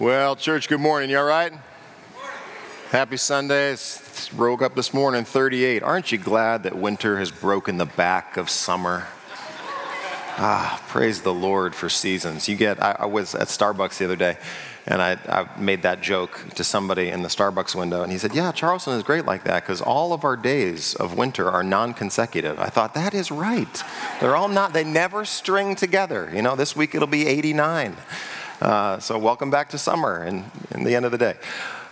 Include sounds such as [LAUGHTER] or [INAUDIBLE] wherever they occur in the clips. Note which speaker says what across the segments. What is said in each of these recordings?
Speaker 1: Well, church, good morning. You all right? Happy Sunday. It's, woke up this morning, 38. Aren't you glad that winter has broken the back of summer? [LAUGHS] Ah, praise the Lord for seasons. You get, I, I was at Starbucks the other day, and I, I, made that joke to somebody in the Starbucks window, and he said, Yeah, Charleston is great like that because all of our days of winter are non consecutive. I thought, That is right. They're all not, they never string together. You know, this week it'll be 89. Uh, so, welcome back to summer and, in the end of the day.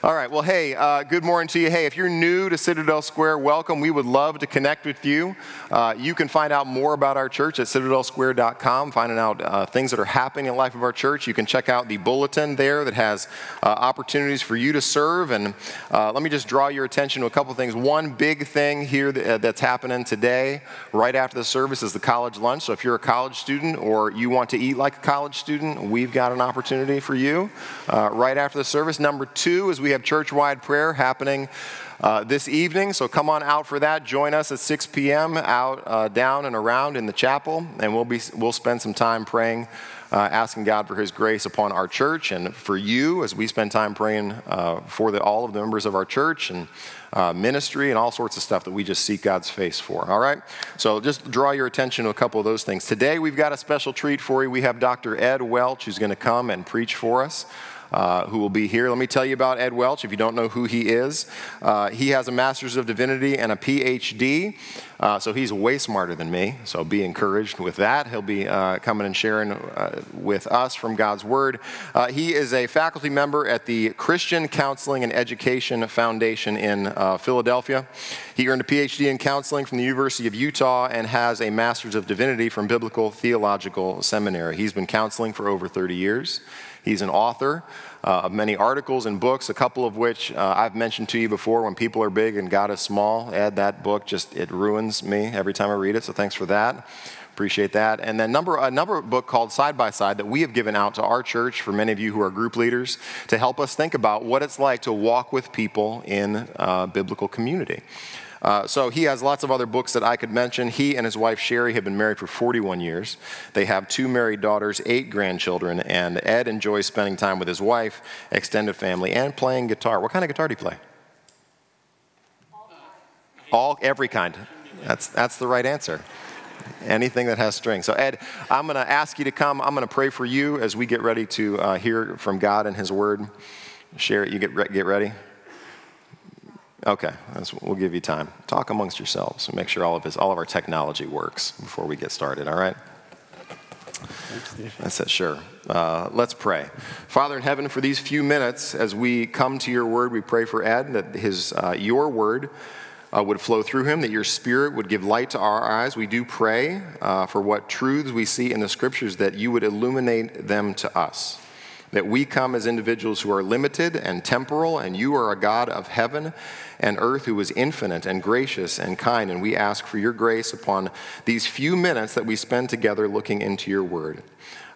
Speaker 1: All right, well, hey, uh, good morning to you. Hey, if you're new to Citadel Square, welcome. We would love to connect with you. Uh, you can find out more about our church at citadelsquare.com, finding out uh, things that are happening in the life of our church. You can check out the bulletin there that has uh, opportunities for you to serve. And uh, let me just draw your attention to a couple things. One big thing here that, uh, that's happening today, right after the service, is the college lunch. So if you're a college student or you want to eat like a college student, we've got an opportunity for you right after the service. Number two is we have church wide prayer happening uh, this evening. So come on out for that. Join us at 6 p.m. out, uh, down, and around in the chapel, and we'll, be, we'll spend some time praying. Uh, asking God for His grace upon our church and for you as we spend time praying uh, for the, all of the members of our church and uh, ministry and all sorts of stuff that we just seek God's face for. All right? So just draw your attention to a couple of those things. Today we've got a special treat for you. We have Dr. Ed Welch who's going to come and preach for us uh, who will be here. Let me tell you about Ed Welch if you don't know who he is. Uh, he has a Master's of Divinity and a PhD, uh, so he's way smarter than me, so be encouraged with that. He'll be uh, coming and sharing uh, with us from God's Word. Uh, he is a faculty member at the Christian Counseling and Education Foundation in Philadelphia. He earned a PhD in counseling from the University of Utah and has a Master's of Divinity from Biblical Theological Seminary. He's been counseling for over 30 years. He's an author uh, of many articles and books, a couple of which uh, I've mentioned to you before. When people are big and God is small, add that book. Just it ruins me every time I read it. So thanks for that. Appreciate that. And then number number book called Side by Side that we have given out to our church for many of you who are group leaders to help us think about what it's like to walk with people in uh, biblical community. Uh, so he has lots of other books that I could mention. He and his wife Sherry have been married for 41 years. They have two married daughters, eight grandchildren, and Ed enjoys spending time with his wife, extended family, and playing guitar. What kind of guitar do you play? All, every kind. That's, that's the right answer. Anything that has strings. So, Ed, I'm going to ask you to come. I'm going to pray for you as we get ready to uh, hear from God and His Word. Share it. You get, re- get ready. Okay, we'll give you time. Talk amongst yourselves and make sure all of, his, all of our technology works before we get started, all right? I said, sure. Uh, let's pray. Father in heaven, for these few minutes as we come to your word, we pray for Ed that his, uh, your word uh, would flow through him, that your spirit would give light to our eyes. We do pray uh, for what truths we see in the scriptures, that you would illuminate them to us that we come as individuals who are limited and temporal, and you are a God of heaven and earth who is infinite and gracious and kind. And we ask for your grace upon these few minutes that we spend together looking into your word.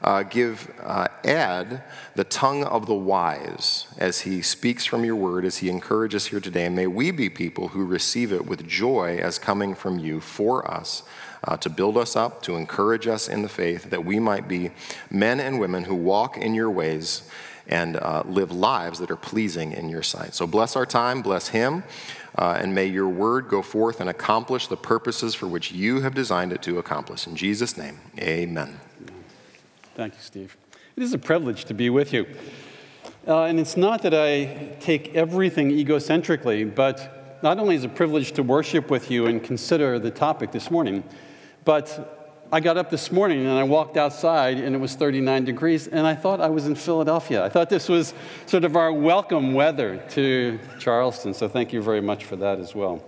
Speaker 1: Uh, give uh, Ed the tongue of the wise as he speaks from your word, as he encourages here today. And may we be people who receive it with joy as coming from you for us uh, to build us up, to encourage us in the faith, that we might be men and women who walk in your ways and uh, live lives that are pleasing in your sight. So bless our time, bless him, uh, and may your word go forth and accomplish the purposes for which you have designed it to accomplish. In Jesus' name, amen.
Speaker 2: Thank you, Steve. It is a privilege to be with you. Uh, and it's not that I take everything egocentrically, but not only is it a privilege to worship with you and consider the topic this morning, but I got up this morning and I walked outside and it was 39 degrees and I thought I was in Philadelphia. I thought this was sort of our welcome weather to Charleston. So thank you very much for that as well.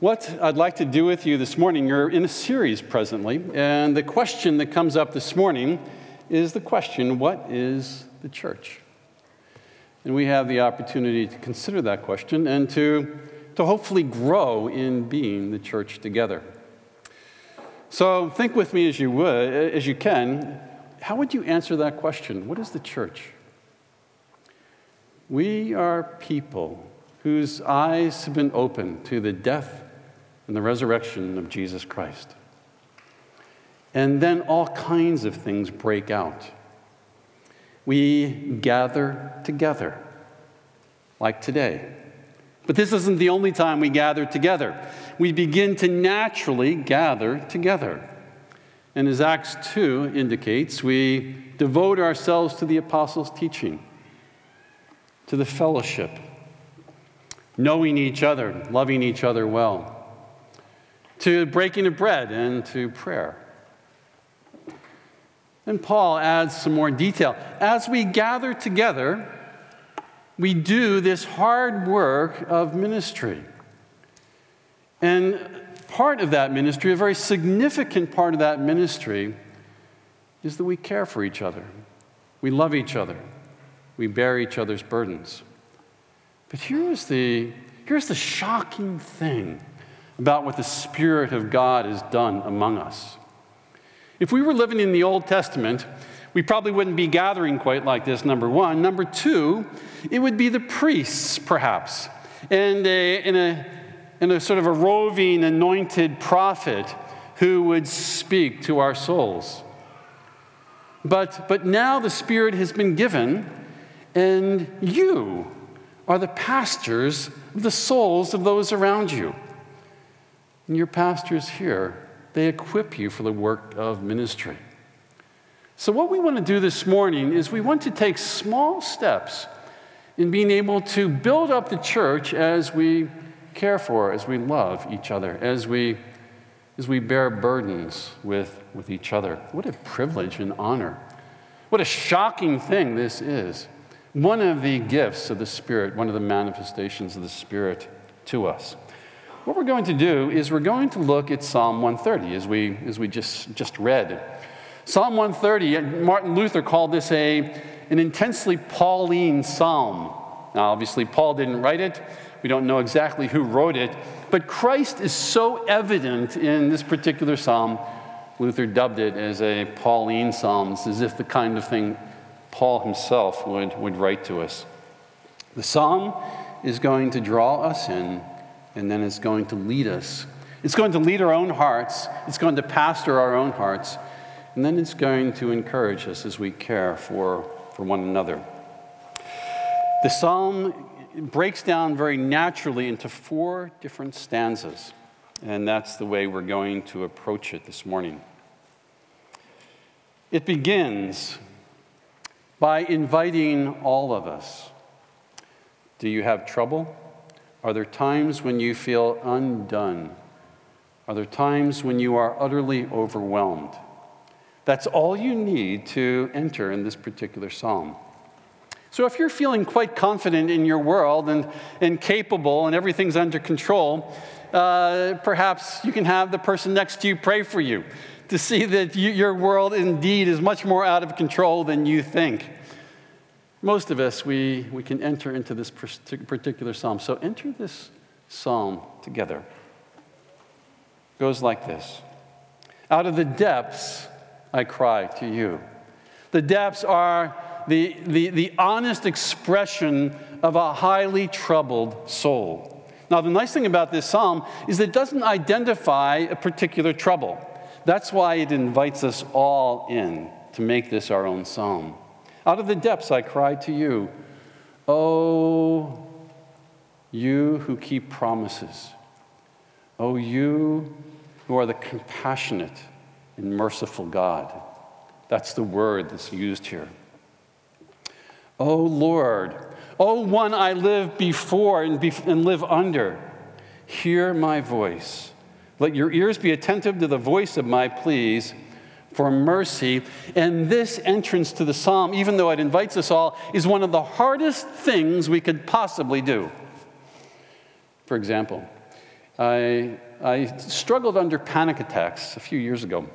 Speaker 2: What I'd like to do with you this morning, you're in a series presently, and the question that comes up this morning is the question what is the church? And we have the opportunity to consider that question and to, to hopefully grow in being the church together. So think with me as you would, as you can. How would you answer that question? What is the church? We are people whose eyes have been opened to the death and the resurrection of Jesus Christ. And then all kinds of things break out. we gather together, like today. But this isn't the only time we gather together. We begin to naturally gather together. And as Acts 2 indicates, we devote ourselves to the apostles' teaching, to the fellowship, knowing each other, loving each other well, to breaking of bread and to prayer. And Paul adds some more detail. As we gather together, we do this hard work of ministry. And part of that ministry, a very significant part of that ministry, is that we care for each other. We love each other. We bear each other's burdens. But here's the, here's the shocking thing about what the Spirit of God has done among us. If we were living in the Old Testament, we probably wouldn't be gathering quite like this, number one. Number two, it would be the priests, perhaps, and a, in, a, in a sort of a roving, anointed prophet who would speak to our souls. But, but now the Spirit has been given, and you are the pastors of the souls of those around you. And your pastors here, they equip you for the work of ministry. So, what we want to do this morning is we want to take small steps in being able to build up the church as we care for, as we love each other, as we, as we bear burdens with, with each other. What a privilege and honor. What a shocking thing this is. One of the gifts of the Spirit, one of the manifestations of the Spirit to us. What we're going to do is we're going to look at Psalm 130 as we, as we just, just read. Psalm 130, Martin Luther called this a, an intensely Pauline psalm. Now, obviously, Paul didn't write it. We don't know exactly who wrote it. But Christ is so evident in this particular psalm, Luther dubbed it as a Pauline psalm. It's as if the kind of thing Paul himself would, would write to us. The psalm is going to draw us in, and then it's going to lead us. It's going to lead our own hearts, it's going to pastor our own hearts and then it's going to encourage us as we care for, for one another. The psalm breaks down very naturally into four different stanzas, and that's the way we're going to approach it this morning. It begins by inviting all of us. Do you have trouble? Are there times when you feel undone? Are there times when you are utterly overwhelmed? That's all you need to enter in this particular psalm. So, if you're feeling quite confident in your world and, and capable and everything's under control, uh, perhaps you can have the person next to you pray for you to see that you, your world indeed is much more out of control than you think. Most of us, we, we can enter into this particular psalm. So, enter this psalm together. It goes like this Out of the depths I cry to you. The depths are the, the, the honest expression of a highly troubled soul. Now, the nice thing about this psalm is that it doesn't identify a particular trouble. That's why it invites us all in to make this our own psalm. Out of the depths I cry to you, Oh, you who keep promises. Oh, you who are the compassionate and merciful God. That's the word that's used here. Oh Lord, oh one I live before and, be, and live under, hear my voice. Let your ears be attentive to the voice of my pleas for mercy. And this entrance to the psalm, even though it invites us all, is one of the hardest things we could possibly do. For example, I, I struggled under panic attacks a few years ago.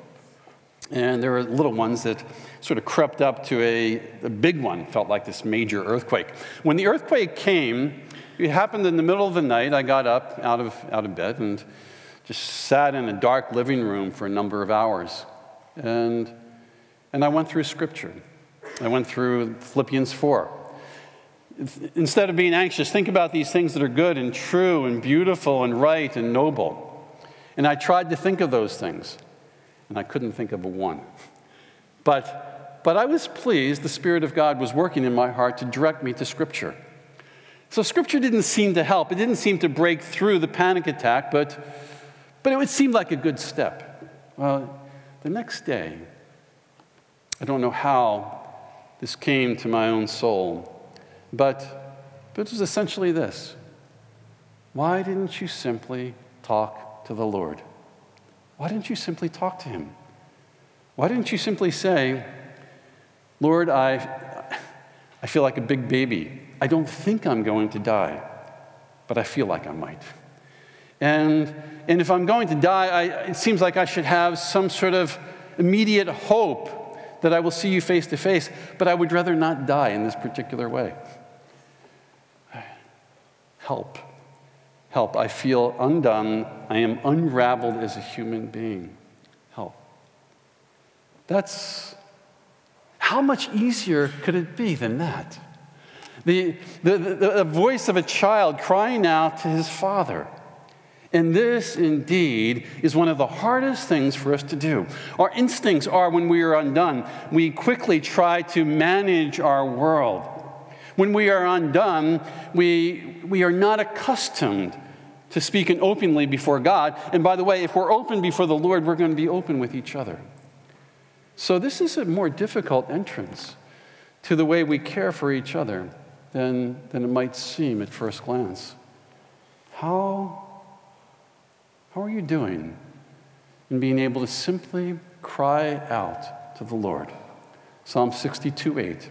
Speaker 2: And there were little ones that sort of crept up to a, a big one, felt like this major earthquake. When the earthquake came, it happened in the middle of the night. I got up out of, out of bed and just sat in a dark living room for a number of hours. And, and I went through scripture. I went through Philippians 4. Instead of being anxious, think about these things that are good and true and beautiful and right and noble. And I tried to think of those things and I couldn't think of a one. But but I was pleased the Spirit of God was working in my heart to direct me to Scripture. So Scripture didn't seem to help. It didn't seem to break through the panic attack, but, but it would seem like a good step. Well, the next day, I don't know how this came to my own soul, but, but it was essentially this Why didn't you simply talk to the Lord? Why didn't you simply talk to Him? Why didn't you simply say, Lord, I, I feel like a big baby. I don't think I'm going to die, but I feel like I might. And, and if I'm going to die, I, it seems like I should have some sort of immediate hope that I will see you face to face, but I would rather not die in this particular way. Help. Help. I feel undone. I am unraveled as a human being. Help. That's how much easier could it be than that? The, the, the, the voice of a child crying out to his father. And this, indeed, is one of the hardest things for us to do. Our instincts are when we are undone, we quickly try to manage our world. When we are undone, we, we are not accustomed to speaking openly before God. And by the way, if we're open before the Lord, we're going to be open with each other. So, this is a more difficult entrance to the way we care for each other than, than it might seem at first glance. How, how are you doing in being able to simply cry out to the Lord? Psalm 62 8.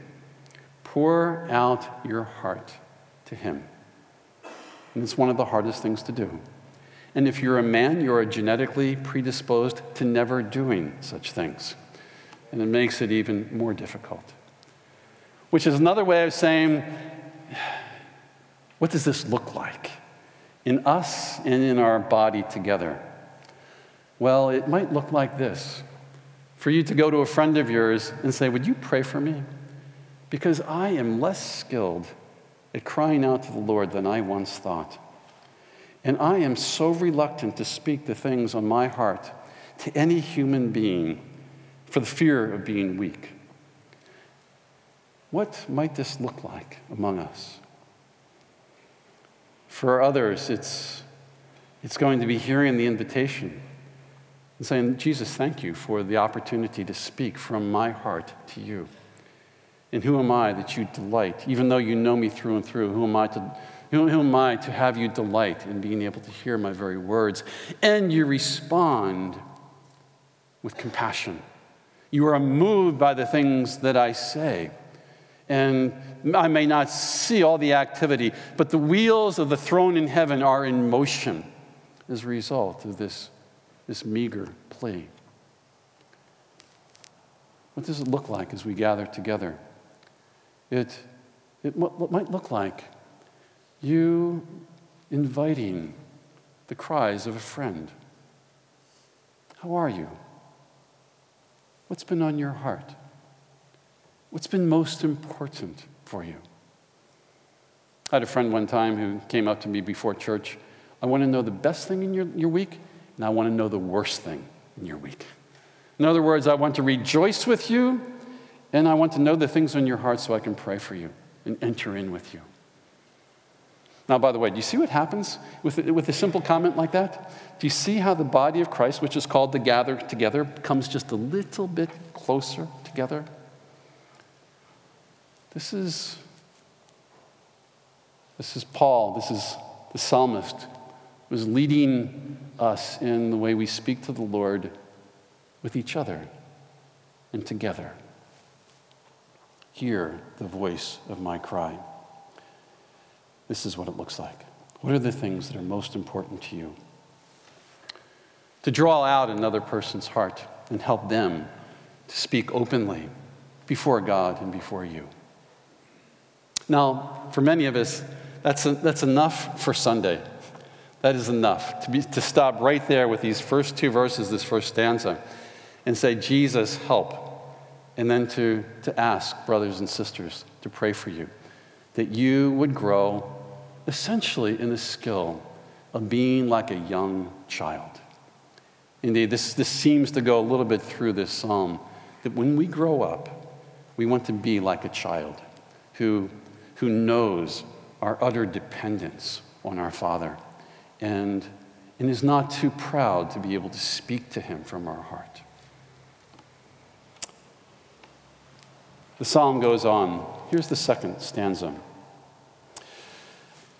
Speaker 2: Pour out your heart to Him. And it's one of the hardest things to do. And if you're a man, you're genetically predisposed to never doing such things and it makes it even more difficult. Which is another way of saying, what does this look like in us and in our body together? Well, it might look like this for you to go to a friend of yours and say, Would you pray for me? Because I am less skilled at crying out to the Lord than I once thought. And I am so reluctant to speak the things on my heart to any human being for the fear of being weak. What might this look like among us? For others, it's, it's going to be hearing the invitation and saying, Jesus, thank you for the opportunity to speak from my heart to you. And who am I that you delight? Even though you know me through and through, who am I to, who, who am I to have you delight in being able to hear my very words? And you respond with compassion you are moved by the things that I say. And I may not see all the activity, but the wheels of the throne in heaven are in motion as a result of this, this meager plea. What does it look like as we gather together? It, it might look like you inviting the cries of a friend. How are you? What's been on your heart? What's been most important for you? I had a friend one time who came up to me before church. I want to know the best thing in your, your week, and I want to know the worst thing in your week. In other words, I want to rejoice with you, and I want to know the things on your heart so I can pray for you and enter in with you. Now, by the way, do you see what happens with, with a simple comment like that? Do you see how the body of Christ, which is called to gather together, comes just a little bit closer together? This is, this is Paul, this is the psalmist, who's leading us in the way we speak to the Lord with each other and together. Hear the voice of my cry. This is what it looks like. What are the things that are most important to you? To draw out another person's heart and help them to speak openly before God and before you. Now, for many of us, that's, a, that's enough for Sunday. That is enough to, be, to stop right there with these first two verses, this first stanza, and say, Jesus, help. And then to, to ask brothers and sisters to pray for you, that you would grow essentially in the skill of being like a young child. Indeed, this, this seems to go a little bit through this psalm that when we grow up We want to be like a child who, who knows our utter dependence on our Father and, and is not too proud to be able to speak to Him from our heart. The psalm goes on. Here's the second stanza.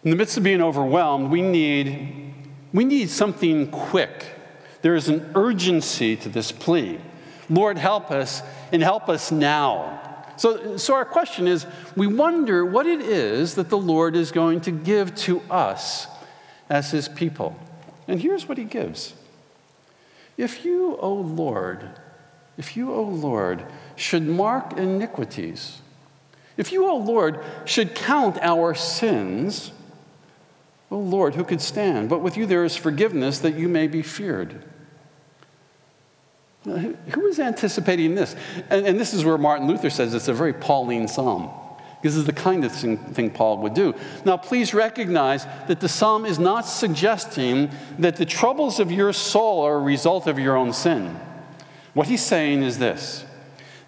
Speaker 2: In the midst of being overwhelmed, we need, we need something quick. There is an urgency to this plea. Lord, help us and help us now. So, so our question is we wonder what it is that the Lord is going to give to us as his people. And here's what he gives If you, O Lord, if you, O Lord, should mark iniquities, if you, O Lord, should count our sins, O Lord, who could stand? But with you there is forgiveness that you may be feared. Who is anticipating this? And, and, this is where Martin Luther says it's a very Pauline psalm. This is the kind of thing, thing Paul would do. Now, please recognize that the psalm is not suggesting that the troubles of your soul are a result of your own sin. What he's saying is this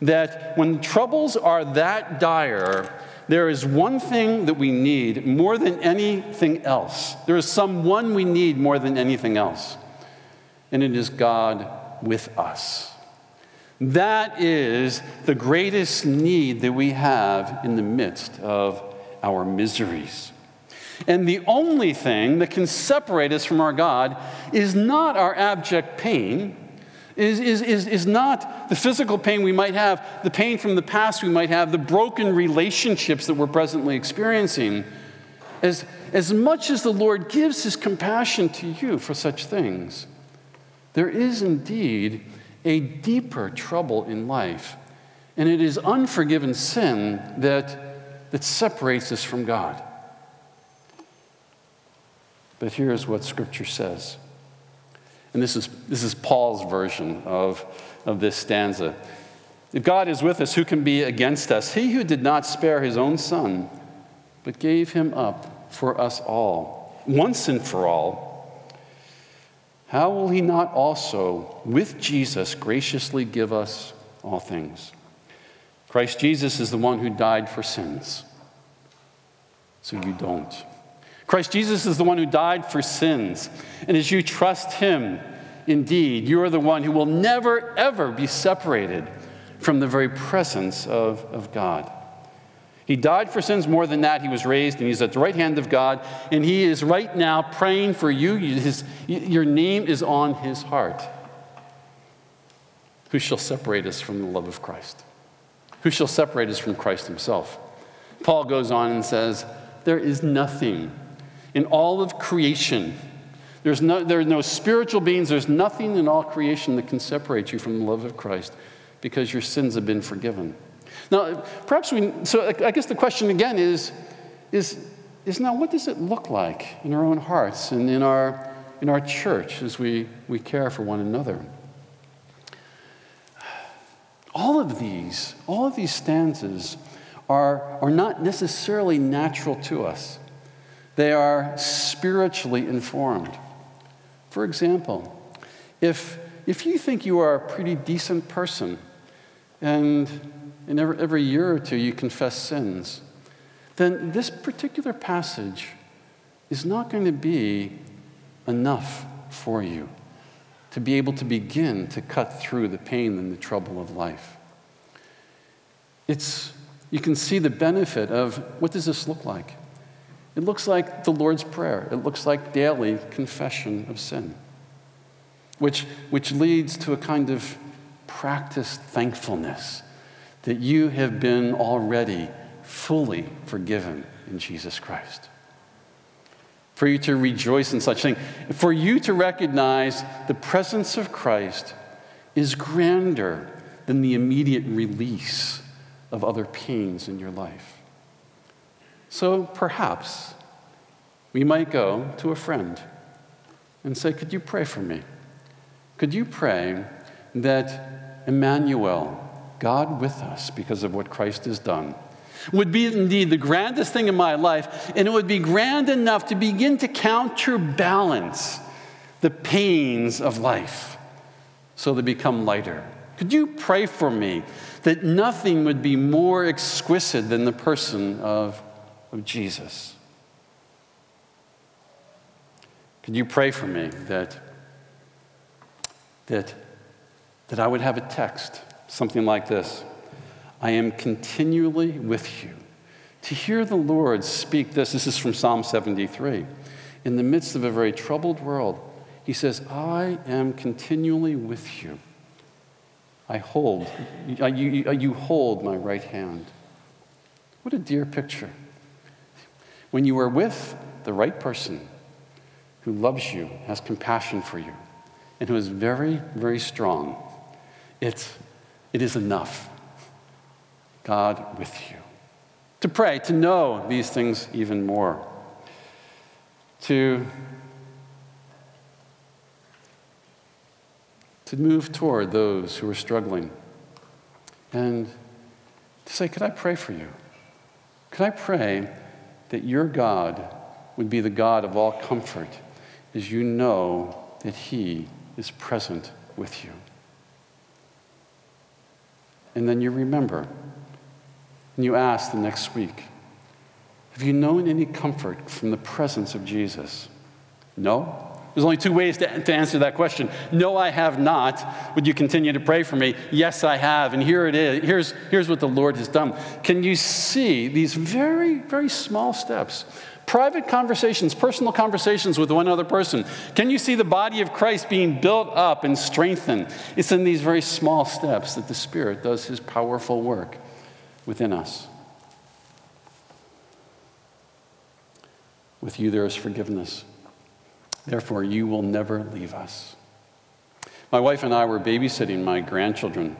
Speaker 2: that when troubles are that dire, there is one thing that we need more than anything else. There is someone we need more than anything else, and it is God with us. That is the greatest need that we have in the midst of our miseries. And the only thing that can separate us from our God is not our abject pain, is, is, is, is not the physical pain we might have, the pain from the past we might have, the broken relationships that we're presently experiencing. As, as much as the Lord gives his compassion to you for such things, there is indeed a deeper trouble in life, and it is unforgiven sin that, that separates us from God. But here's what Scripture says. And this is, this is Paul's version of, of this stanza. If God is with us, who can be against us? He who did not spare his own son, but gave him up for us all, once and for all how will he not also, with Jesus, graciously give us all things? Christ Jesus is the one who died for sins, so you don't. Christ Jesus is the one who died for sins, and as you trust him, indeed, you are the one who will never, ever be separated from the very presence of, of God. He died for sins more than that. He was raised and he's at the right hand of God. And he is right now praying for you. His, your name is on his heart. Who shall separate us from the love of Christ? Who shall separate us from Christ himself? Paul goes on and says, There is nothing in all of creation. There's no, there are no spiritual beings. There's nothing in all creation that can separate you from the love of Christ because your sins have been forgiven. Now, perhaps we, so I guess the question again is, is, is now what does it look like in our own hearts and in our, in our church as we, we care for one another? All of these, all of these stanzas are, are not necessarily natural to us. They are spiritually informed. For example, if, if you think you are a pretty decent person and and every, every year or two you confess sins, then this particular passage is not going to be enough for you to be able to begin to cut through the pain and the trouble of life. It's, you can see the benefit of what does this look like? It looks like the Lord's Prayer. It looks like daily confession of sin, which, which leads to a kind of practiced thankfulness that you have been already fully forgiven in Jesus Christ. For you to rejoice in such thing, for you to recognize the presence of Christ is grander than the immediate release of other pains in your life. So perhaps we might go to a friend and say, Could you pray for me? Could you pray that Emmanuel, God with us because of what Christ has done, would be indeed the grandest thing in my life, and it would be grand enough to begin to counterbalance the pains of life so they become lighter Could you pray for me that nothing would be more exquisite than the person of, of Jesus? Could you pray for me that, that, that I would have a text, something like this I am continually with you. To hear the Lord speak this, this is from Psalm 73. In the midst of a very troubled world, he says, I am continually with you. I hold, you, you, you hold my right hand. What a dear picture. When you are with the right person who loves you, has compassion for you, and who is very, very strong, it's, it is enough. God with you. To pray, to know these things even more. To to move toward those who are struggling and to say, Could I pray for you? Could I pray that your God would be the God of all comfort as you know that He is present with you? And then you remember and you ask the next week, Have you known any comfort from the presence of Jesus? No? There's only two ways to, to answer that question. No, I have not. Would you continue to pray for me? Yes, I have. And here it is. Here's, here's what the Lord has done. Can you see these very, very small steps? Private conversations, personal conversations with one other person. Can you see the body of Christ being built up and strengthened? It's in these very small steps that the Spirit does his powerful work within us. With you, there is forgiveness. Therefore, you will never leave us. My wife and I were babysitting my grandchildren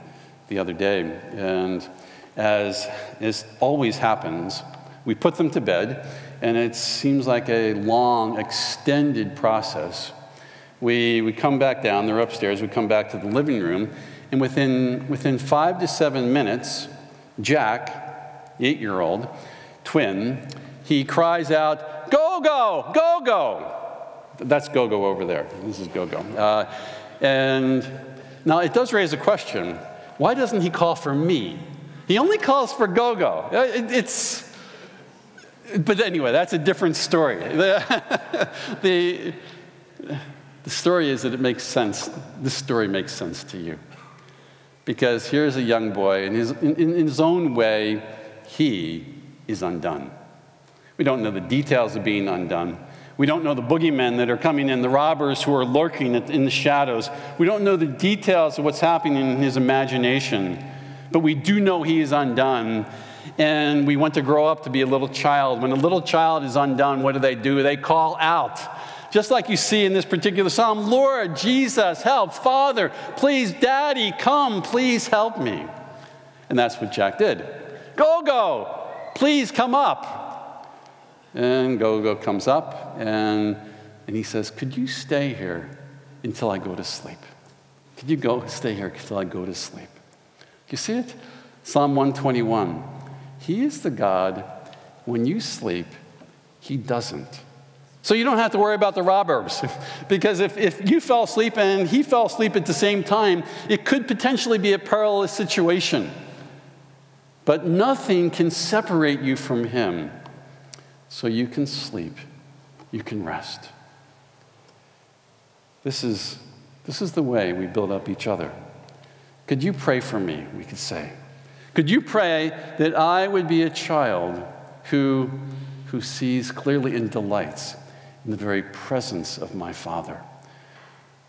Speaker 2: the other day, and as, as always happens, we put them to bed, and it seems like a long, extended process. We, we come back down, they're upstairs, we come back to the living room, and within, within five to seven minutes, Jack, eight year old, twin, he cries out, Go, go, go, go. That's Gogo over there. This is Gogo. Uh, and now it does raise a question why doesn't he call for me? He only calls for Gogo. Uh, it, it's, but anyway, that's a different story. [LAUGHS] The, the, the story is that it makes sense. This story makes sense to you. Because here's a young boy, and his, in, in his own way, he is undone. We don't know the details of being undone. We don't know the boogeymen that are coming in, the robbers who are lurking in the shadows. We don't know the details of what's happening in his imagination, but we do know he is undone. And we want to grow up to be a little child. When a little child is undone, what do they do? They call out. Just like you see in this particular psalm Lord, Jesus, help. Father, please, Daddy, come, please help me. And that's what Jack did. Go, go, please come up. And Gogo comes up and, and he says, Could you stay here until I go to sleep? Could you go stay here until I go to sleep? You see it? Psalm 121. He is the God, when you sleep, he doesn't. So you don't have to worry about the robbers. [LAUGHS] because if, if you fell asleep and he fell asleep at the same time, it could potentially be a perilous situation. But nothing can separate you from him so you can sleep, you can rest. This is, this is the way we build up each other. Could you pray for me? We could say. Could you pray that I would be a child who, who sees clearly and delights in the very presence of my Father?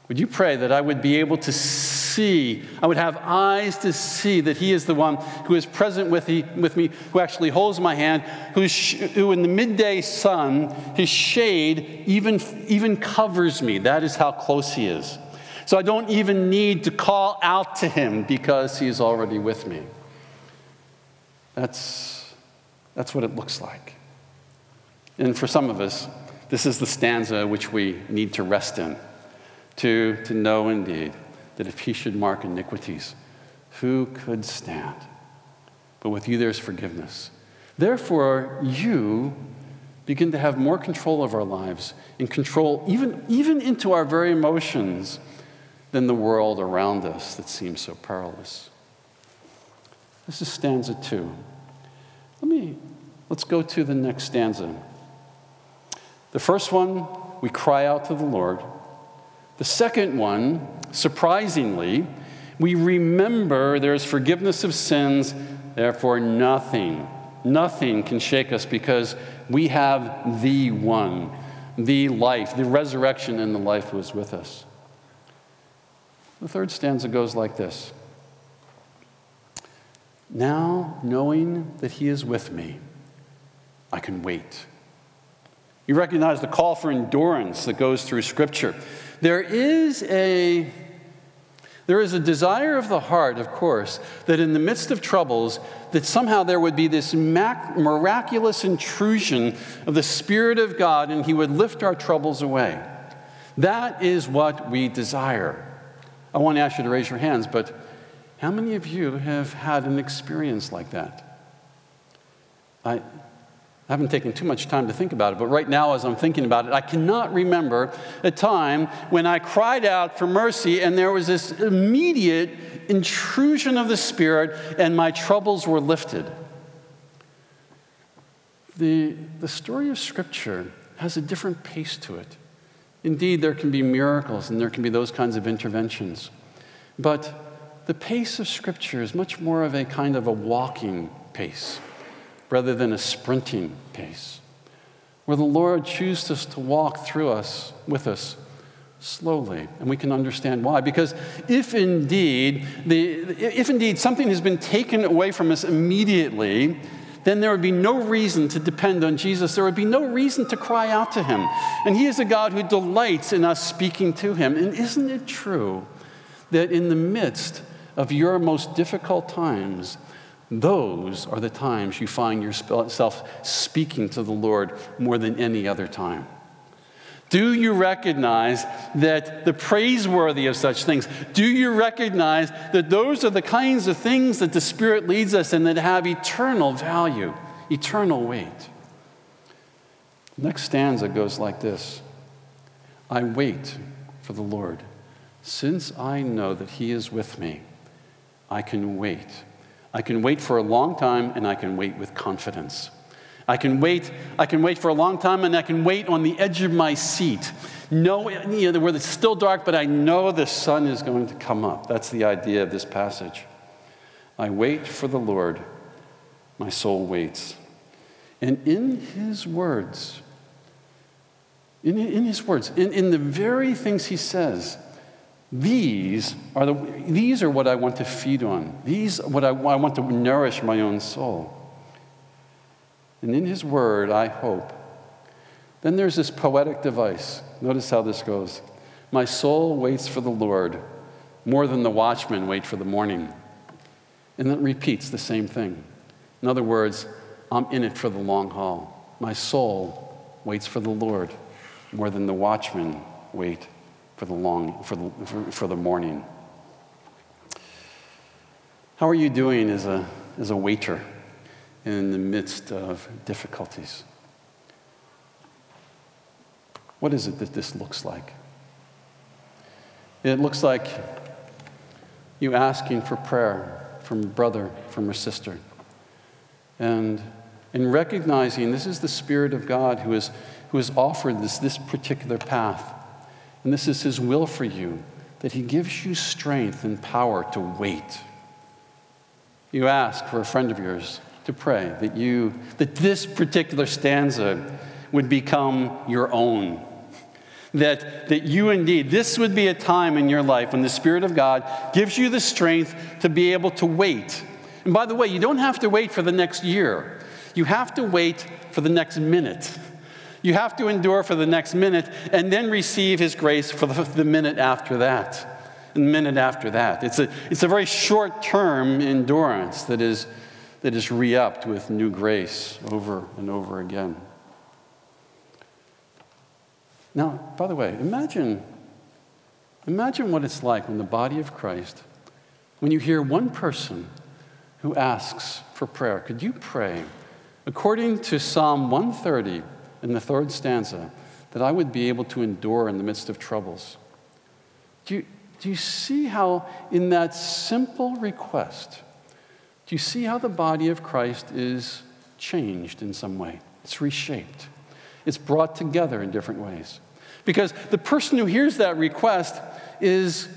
Speaker 2: Would you pray that I would be able to see, I would have eyes to see that He is the one who is present with, he, with me, who actually holds my hand, who, who in the midday sun, His shade even, even covers me. That is how close He is. So I don't even need to call out to Him because He is already with me. That's, that's what it looks like. And for some of us, this is the stanza which we need to rest in to, to know indeed that if he should mark iniquities, who could stand? But with you there's forgiveness. Therefore, you begin to have more control of our lives and control even, even into our very emotions than the world around us that seems so perilous. This is stanza two. Let me, let's go to the next stanza. The first one, we cry out to the Lord. The second one, surprisingly, we remember there's forgiveness of sins, therefore, nothing, nothing can shake us because we have the one, the life, the resurrection and the life was with us. The third stanza goes like this Now, knowing that He is with me, I can wait. You recognize the call for endurance that goes through Scripture. There is a there is a desire of the heart, of course, that in the midst of troubles, that somehow there would be this miraculous intrusion of the Spirit of God and He would lift our troubles away. That is what we desire. I want to ask you to raise your hands, but how many of you have had an experience like that? I, I haven't taken too much time to think about it, but right now, as I'm thinking about it, I cannot remember a time when I cried out for mercy and there was this immediate intrusion of the Spirit and my troubles were lifted. The, the story of Scripture has a different pace to it. Indeed, there can be miracles and there can be those kinds of interventions. But the pace of Scripture is much more of a kind of a walking pace rather than a sprinting pace, where the Lord chooses to walk through us, with us, slowly and we can understand why because if indeed the if indeed something has been taken away from us immediately then there would be no reason to depend on Jesus. There would be no reason to cry out to him. And he is a God who delights in us speaking to him. And isn't it true that in the midst of your most difficult times, those are the times you find yourself speaking to the Lord more than any other time. Do you recognize that the praiseworthy of such things? Do you recognize that those are the kinds of things that the Spirit leads us in that have eternal value, eternal weight? Next stanza goes like this I wait for the Lord. Since I know that He is with me, I can wait I can wait for a long time and I can wait with confidence. I can wait, I can wait for a long time and I can wait on the edge of my seat. No, you know, where it's still dark, but I know the sun is going to come up. That's the idea of this passage. I wait for the Lord, my soul waits. And in his words, in, in his words, in, in the very things he says, these are, the, these are what I want to feed on. These what I, I want to nourish my own soul. And in his word, I hope. Then there's this poetic device. Notice how this goes. My soul waits for the Lord more than the watchmen wait for the morning. And it repeats the same thing. In other words, I'm in it for the long haul. My soul waits for the Lord more than the watchmen wait for the long for the, for, the morning. How are you doing as a, as a waiter in the midst of difficulties? What is it that this looks like? It looks like you asking for prayer from a brother, from a sister. And in recognizing this is the Spirit of God who, is, who has offered this, this particular path and this is His will for you that He gives you strength and power to wait. You ask for a friend of yours to pray that you that this particular stanza would become your own. That, that you indeed, this would be a time in your life when the Spirit of God gives you the strength to be able to wait. And by the way, you don't have to wait for the next year, you have to wait for the next minute. You have to endure for the next minute and then receive His grace for the, minute after that. And the minute after that. It's a, it's a very short term endurance that is, that is re upped with new grace over and over again. Now, by the way, imagine, imagine what it's like when the body of Christ, when you hear one person who asks for prayer. Could you pray? According to Psalm 130, in the third stanza that I would be able to endure in the midst of troubles. Do you, do you see how, in that simple request, do you see how the body of Christ is changed in some way? It's reshaped, it's brought together in different ways. Because the person who hears that request is,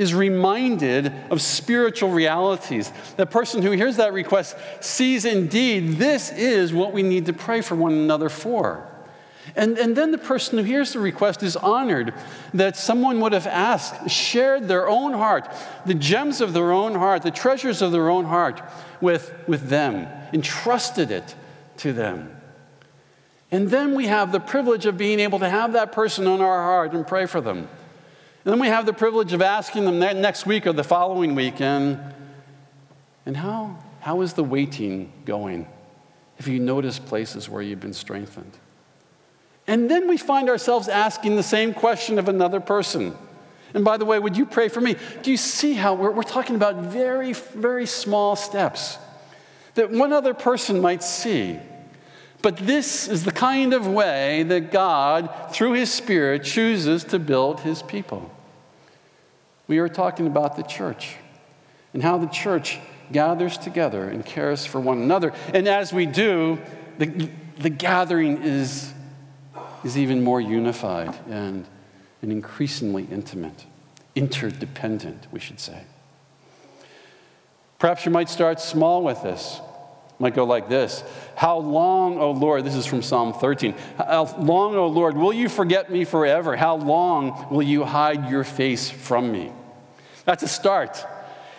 Speaker 2: is reminded of spiritual realities. The person who hears that request sees indeed this is what we need to pray for one another for. And, and then the person who hears the request is honored that someone would have asked, shared their own heart, the gems of their own heart, the treasures of their own heart with, with them, entrusted it to them. And then we have the privilege of being able to have that person on our heart and pray for them. And then we have the privilege of asking them next week or the following week, and, and how, how is the waiting going? If you notice places where you've been strengthened. And then we find ourselves asking the same question of another person. And by the way, would you pray for me? Do you see how we're, we're talking about very, very small steps that one other person might see? But this is the kind of way that God, through His Spirit, chooses to build His people. We are talking about the church and how the church gathers together and cares for one another. And as we do, the, the gathering is, is even more unified and, and increasingly intimate, interdependent, we should say. Perhaps you might start small with this might go like this How long, O Lord, this is from Psalm 13, how long, O Lord, will you forget me forever? How long will you hide your face from me? That's a start.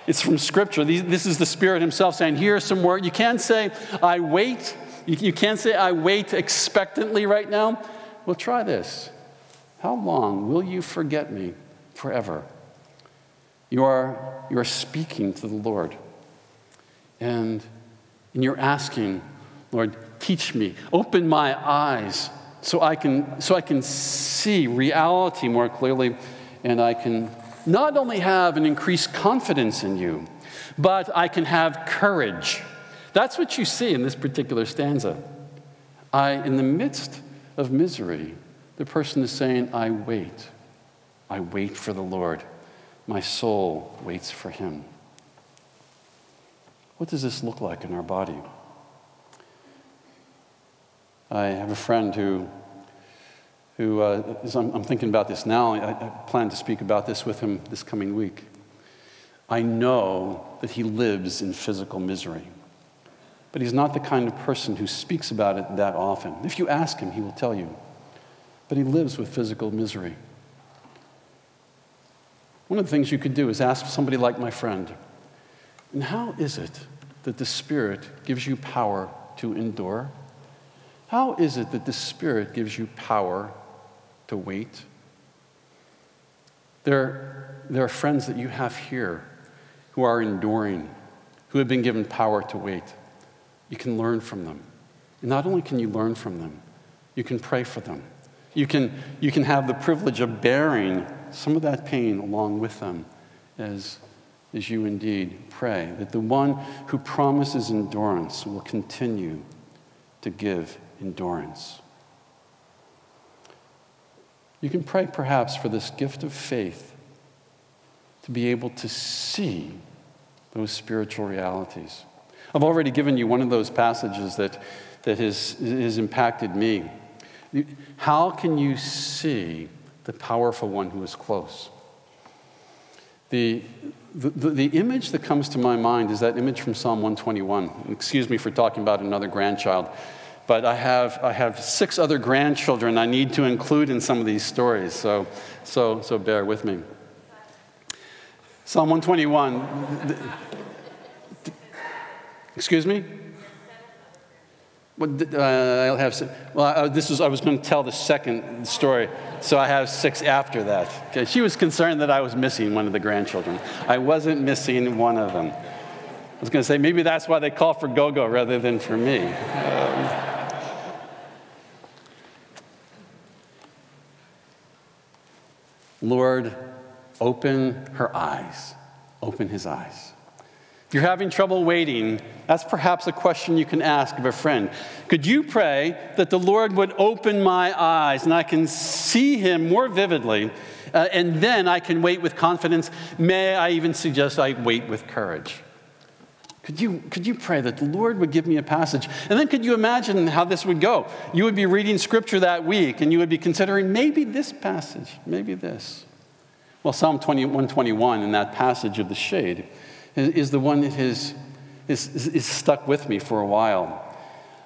Speaker 2: It's from Scripture. This is the Spirit Himself saying, Here's some word. You can't say, I wait. You can't say, I wait expectantly right now. Well, try this. How long will you forget me forever? You are, you are speaking to the Lord. And and you're asking, Lord, teach me, open my eyes so I can, so I can see reality more clearly and I can not only have an increased confidence in you, but I can have courage. That's what you see in this particular stanza. I, in the midst of misery, the person is saying, I wait. I wait for the Lord. My soul waits for him. What does this look like in our body? I have a friend who, who uh, is, I'm, I'm, thinking about this now. I, I plan to speak about this with him this coming week. I know that he lives in physical misery, but he's not the kind of person who speaks about it that often. If you ask him, he will tell you. But he lives with physical misery. One of the things you could do is ask somebody like my friend, and how is it that the Spirit gives you power to endure? How is it that the Spirit gives you power to wait? There, there are friends that you have here who are enduring, who have been given power to wait. You can learn from them. And not only can you learn from them, you can pray for them. You can, you can have the privilege of bearing some of that pain along with them as as you indeed pray that the one who promises endurance will continue to give endurance. You can pray perhaps for this gift of faith to be able to see those spiritual realities. I've already given you one of those passages that, that has, has impacted me. How can you see the powerful one who is close? The, the, the, the, image that comes to my mind is that image from Psalm 121. Excuse me for talking about another grandchild, but I have, I have six other grandchildren I need to include in some of these stories, so, so, so bear with me. Psalm 121. Excuse me? uh, I'll have. Well, I, this is. I was going to tell the second story, so I have six after that. She was concerned that I was missing one of the grandchildren. I wasn't missing one of them. I was going to say maybe that's why they call for Gogo rather than for me. Um, Lord, open her eyes. Open his eyes. You're having trouble waiting, that's perhaps a question you can ask of a friend. Could you pray that the Lord would open my eyes and I can see him more vividly Uh, and then I can wait with confidence. May I even suggest I wait with courage? Could you, could you pray that the Lord would give me a passage? And then could you imagine how this would go? You would be reading scripture that week and you would be considering maybe this passage, maybe this. Well, Psalm 20, 121 in that passage of the shade is, the one that has, is, is stuck with me for a while.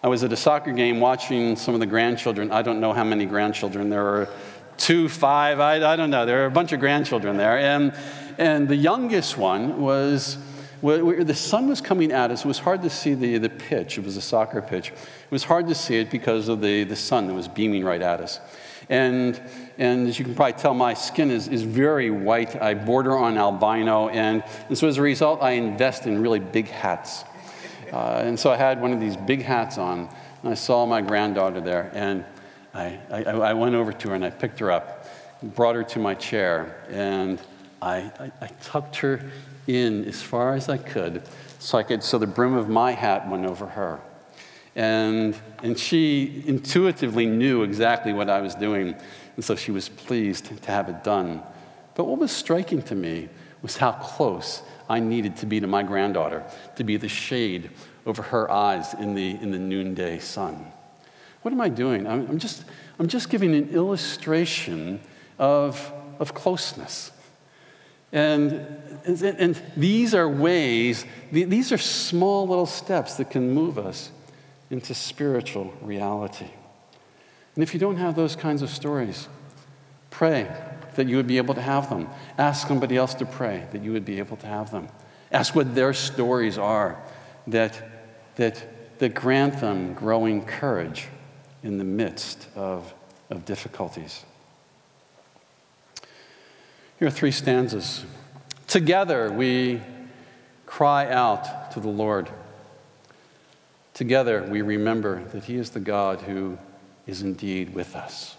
Speaker 2: I was at a soccer game watching some of the grandchildren. I don't know how many grandchildren. There are two, five, I, I don't know. There are a bunch of grandchildren there. And, and the youngest one was the sun was coming at us. It was hard to see the, the pitch. It was a soccer pitch. It was hard to see it because of the, the sun that was beaming right at us. And, and as you can probably tell, my skin is, is very white. I border on albino. And, and so as a result, I invest in really big hats. Uh, and so I had one of these big hats on. And I saw my granddaughter there. And I, I, I went over to her and I picked her up, brought her to my chair. And I, I, I tucked her in as far as I could so I could so the brim of my hat went over her. And, and she intuitively knew exactly what I was doing, and so she was pleased to have it done. But what was striking to me was how close I needed to be to my granddaughter, to be the shade over her eyes in the, in the noonday sun. What am I doing? I'm, I'm just, I'm just giving an illustration of, of closeness. And, and these are ways, these are small little steps that can move us into spiritual reality. And if you don't have those kinds of stories, pray that you would be able to have them. Ask somebody else to pray that you would be able to have them. Ask what their stories are that, that, that grant them growing courage in the midst of, of difficulties. Here are three stanzas. Together we cry out to the Lord. Together we remember that He is the God who is indeed with us.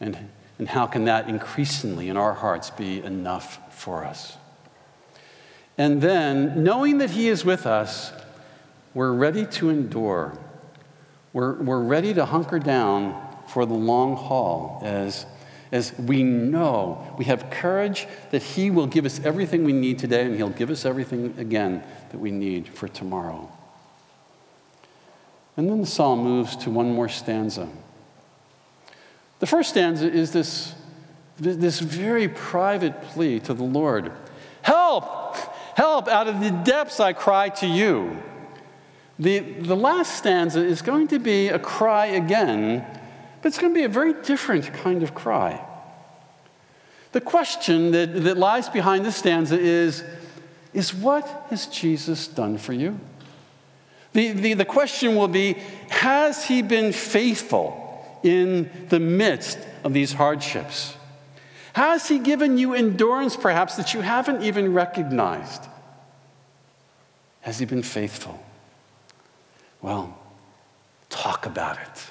Speaker 2: And, and how can that increasingly in our hearts be enough for us? And then, knowing that He is with us, we're ready to endure. We're, we're ready to hunker down for the long haul as as we know, we have courage that He will give us everything we need today, and He'll give us everything again that we need for tomorrow. And then the psalm moves to one more stanza. The first stanza is this, this very private plea to the Lord Help! Help! Out of the depths I cry to you. The, the last stanza is going to be a cry again but it's going to be a very different kind of cry. The question that, that lies behind this stanza is is what has Jesus done for you? The, the, the question will be Has he been faithful in the midst of these hardships? Has he given you endurance, perhaps, that you haven't even recognized? Has he been faithful? Well, talk about it.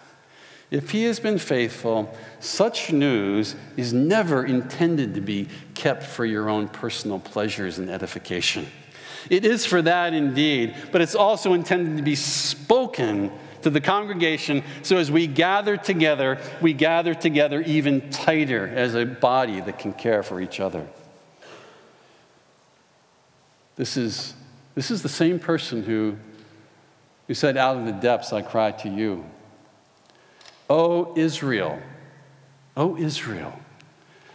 Speaker 2: If he has been faithful, such news is never intended to be kept for your own personal pleasures and edification. It is for that indeed, but it's also intended to be spoken to the congregation so as we gather together, we gather together even tighter as a body that can care for each other. This is, this is the same person who, who said, Out of the depths I cry to you. O Israel, O Israel.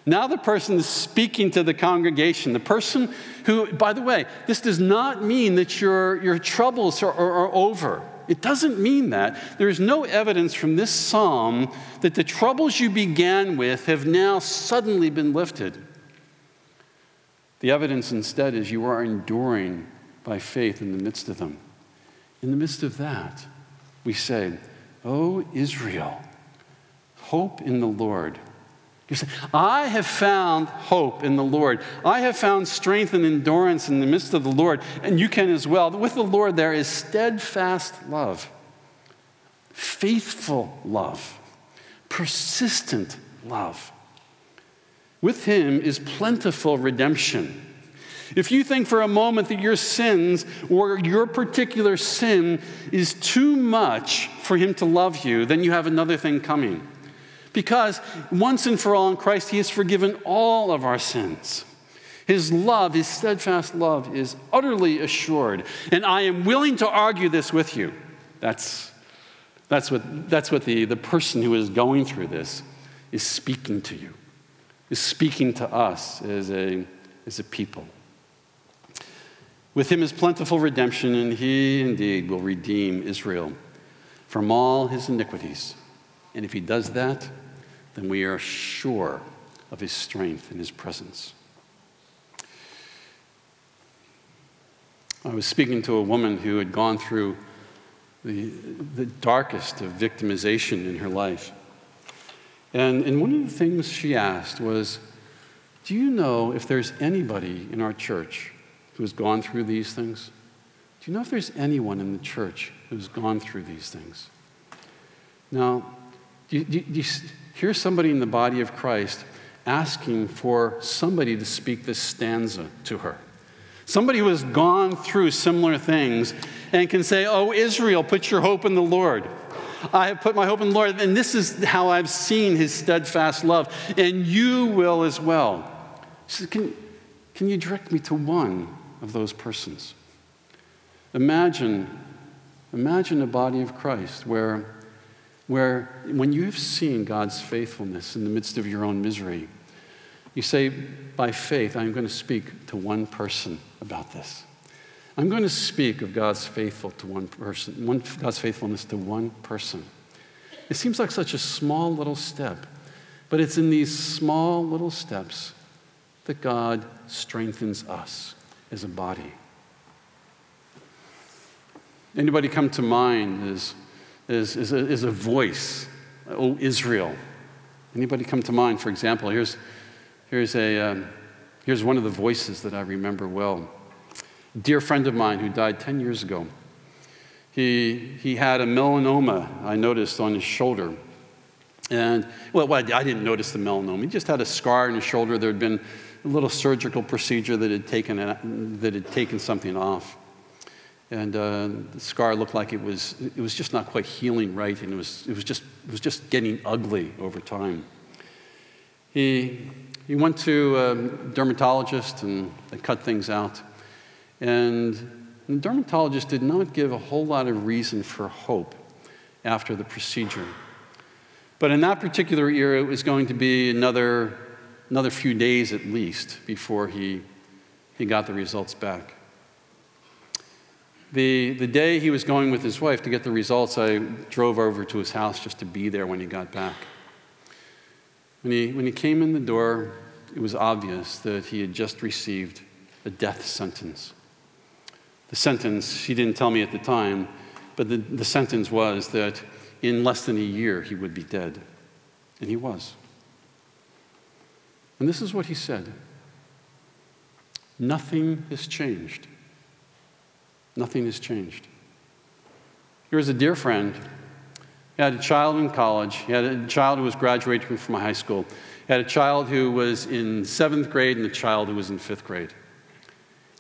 Speaker 2: Now the person is speaking to the congregation, the person who, by the way, this does not mean that your, your troubles are, are, are over. It doesn't mean that. There is no evidence from this psalm that the troubles you began with have now suddenly been lifted. The evidence instead is you are enduring by faith in the midst of them. In the midst of that, we say, O Israel, hope in the Lord. You say, I have found hope in the Lord. I have found strength and endurance in the midst of the Lord, and you can as well. With the Lord, there is steadfast love, faithful love, persistent love. With Him is plentiful redemption. If you think for a moment that your sins or your particular sin is too much for Him to love you, then you have another thing coming. Because once and for all in Christ, He has forgiven all of our sins. His love, His steadfast love, is utterly assured. And I am willing to argue this with you. That's, that's what, that's what the, the person who is going through this is speaking to you, is speaking to us as a, as a people. With him is plentiful redemption, and he indeed will redeem Israel from all his iniquities. And if he does that, then we are sure of his strength and his presence. I was speaking to a woman who had gone through the, the darkest of victimization in her life. And, and one of the things she asked was Do you know if there's anybody in our church who has gone through these things? Do you know if there's anyone in the church who's gone through these things? Now, do you, do you hear somebody in the body of Christ asking for somebody to speak this stanza to her? Somebody who has gone through similar things and can say, Oh, Israel, put your hope in the Lord. I have put my hope in the Lord, and this is how I've seen his steadfast love, and you will as well. She said, Can, can you direct me to one of those persons. Imagine, imagine a body of Christ where, where when you've seen God's faithfulness in the midst of your own misery, you say, by faith, I'm going to speak to one person about this. I'm going to speak of God's faithful to one person, one, God's faithfulness to one person. It seems like such a small little step, but it's in these small little steps that God strengthens us as a body. Anybody come to mind as, as, as, a, as a voice? Oh, Israel. Anybody come to mind? For example, here's, here's, a, um, here's one of the voices that I remember well. A dear friend of mine who died 10 years ago. He, he had a melanoma, I noticed, on his shoulder. And, well, I didn't notice the melanoma. He just had a scar on his shoulder. There had been a little surgical procedure that had taken, that had taken something off. And uh, the scar looked like it was, it was just not quite healing right, and it was, it was, just, it was just getting ugly over time. He, he went to a dermatologist and they cut things out. And the dermatologist did not give a whole lot of reason for hope after the procedure. But in that particular era, it was going to be another another few days at least before he, he got the results back. The, the day he was going with his wife to get the results, I drove over to his house just to be there when he got back. When he, when he came in the door, it was obvious that he had just received a death sentence. The sentence, he didn't tell me at the time, but the, the sentence was that in less than a year he would be dead. And he was. And this is what he said Nothing has changed. Nothing has changed. Here was a dear friend. He had a child in college. He had a child who was graduating from high school. He had a child who was in seventh grade and a child who was in fifth grade.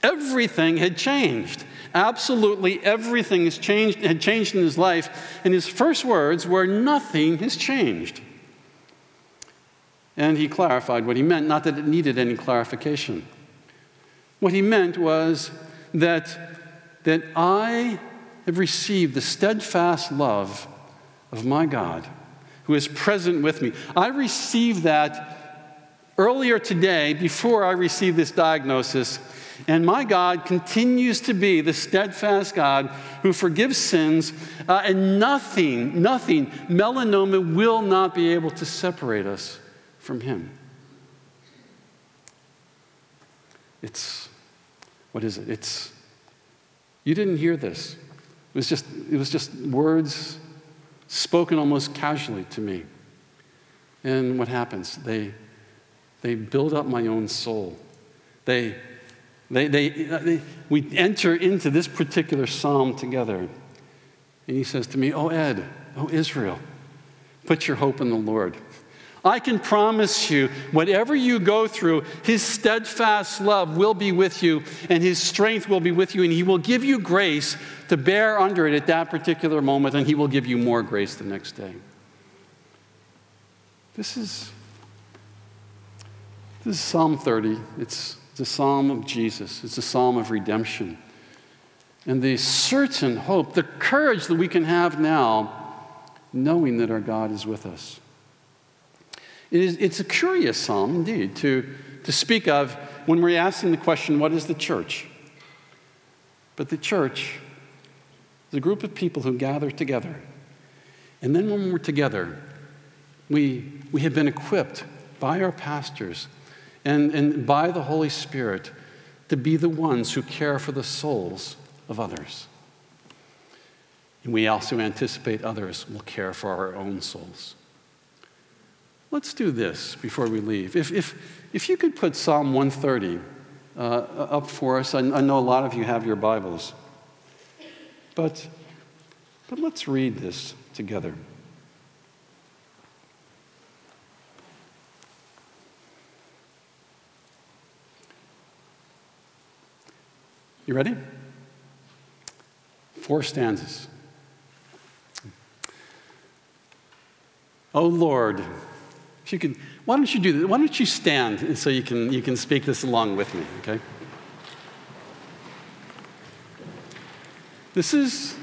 Speaker 2: Everything had changed. Absolutely everything has changed, had changed in his life. And his first words were, Nothing has changed. And he clarified what he meant, not that it needed any clarification. What he meant was that, that I have received the steadfast love of my God who is present with me. I received that earlier today before I received this diagnosis. And my God continues to be the steadfast God who forgives sins, uh, and nothing, nothing, melanoma will not be able to separate us from Him. It's, what is it? It's, you didn't hear this. It was just, it was just words spoken almost casually to me. And what happens? They, they build up my own soul. They, they, they, they, we enter into this particular psalm together. And he says to me, Oh, Ed, oh, Israel, put your hope in the Lord. I can promise you, whatever you go through, His steadfast love will be with you, and His strength will be with you, and He will give you grace to bear under it at that particular moment, and He will give you more grace the next day. This is, this is Psalm 30. It's, a psalm of Jesus, it's a psalm of redemption. And the certain hope, the courage that we can have now, knowing that our God is with us. It is, it's a curious psalm indeed to, to speak of when we're asking the question, what is the church? But the church is a group of people who gather together. And then when we're together, we, we have been equipped by our pastors and, and by the Holy Spirit to be the ones who care for the souls of others. And we also anticipate others will care for our own souls. Let's do this before we leave. If, if, if you could put Psalm 130 uh, up for us, I, I know a lot of you have your Bibles, but, but let's read this together. You ready? Four stanzas. Oh Lord, if you why don't you do this? Why don't you stand so you can, you can speak this along with me, okay? This is,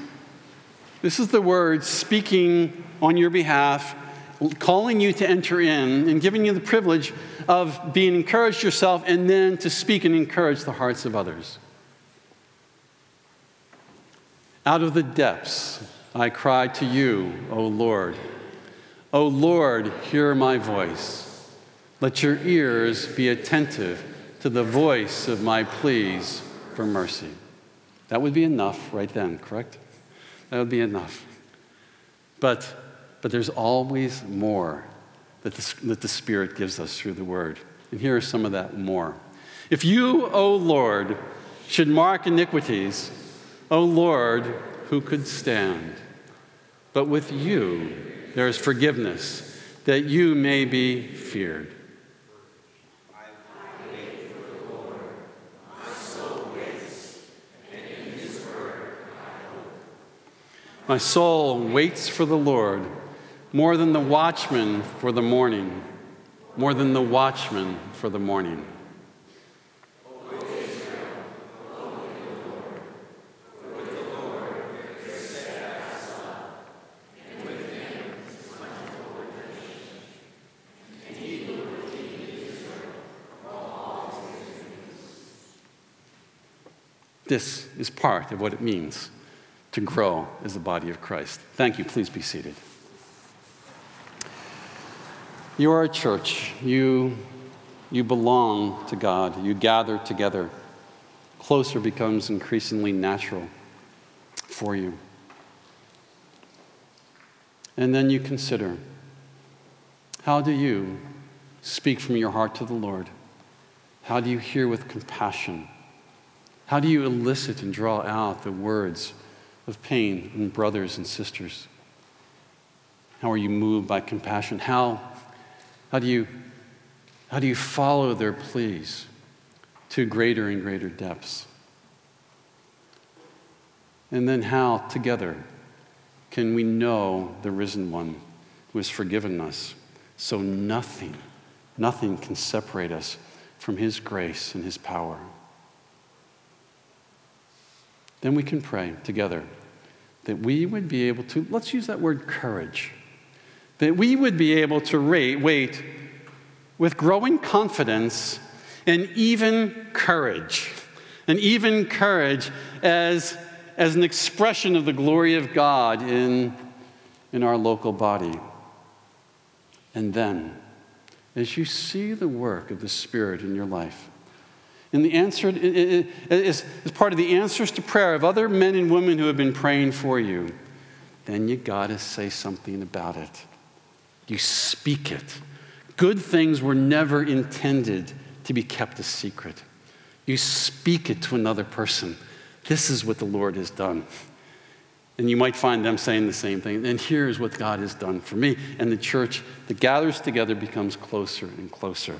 Speaker 2: this is the word speaking on your behalf, calling you to enter in, and giving you the privilege of being encouraged yourself and then to speak and encourage the hearts of others. Out of the depths, I cry to you, O Lord. O Lord, hear my voice. Let your ears be attentive to the voice of my pleas for mercy. That would be enough right then, correct? That would be enough. But, but there's always more that the, that the Spirit gives us through the Word. And here is some of that more. If you, O Lord, should mark iniquities, O Lord, who could stand? But with you there is forgiveness, that you may be feared. My soul waits for the Lord more than the watchman for the morning, more than the watchman for the morning. This is part of what it means to grow as the body of Christ. Thank you. Please be seated. You are a church. You, you belong to God. You gather together. Closer becomes increasingly natural for you. And then you consider how do you speak from your heart to the Lord? How do you hear with compassion? How do you elicit and draw out the words of pain in brothers and sisters? How are you moved by compassion? How, how, do, you, how do you follow their pleas to greater and greater depths? And then, how together can we know the risen one who has forgiven us so nothing, nothing can separate us from his grace and his power? Then we can pray together that we would be able to, let's use that word courage, that we would be able to rate, wait with growing confidence and even courage, and even courage as, as an expression of the glory of God in, in our local body. And then, as you see the work of the Spirit in your life, and the answer is, is part of the answers to prayer of other men and women who have been praying for you. Then you got to say something about it. You speak it. Good things were never intended to be kept a secret. You speak it to another person. This is what the Lord has done. And you might find them saying the same thing. And here's what God has done for me. And the church that gathers together becomes closer and closer.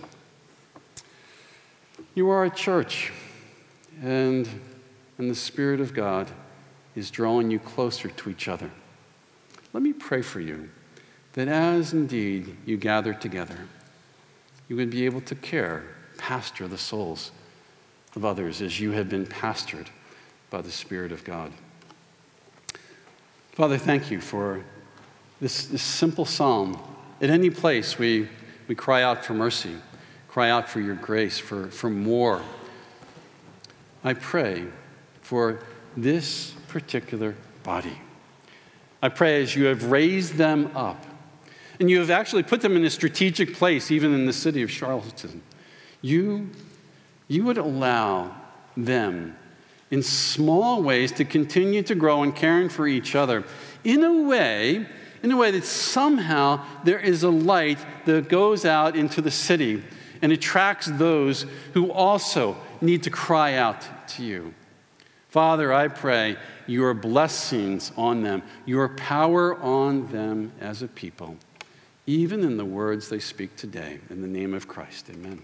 Speaker 2: You are a church, and, and the Spirit of God is drawing you closer to each other. Let me pray for you that as indeed you gather together, you would be able to care, pastor the souls of others as you have been pastored by the Spirit of God. Father, thank you for this, this simple psalm. At any place, we, we cry out for mercy, cry out for your grace, for, for more. I pray for this particular body. I pray as you have raised them up, and you have actually put them in a strategic place, even in the city of Charleston, you, you would allow them in small ways to continue to grow and caring for each other in a way in a way that somehow there is a light that goes out into the city and attracts those who also need to cry out to you. Father, I pray your blessings on them, your power on them as a people, even in the words they speak today. In the name of Christ, amen.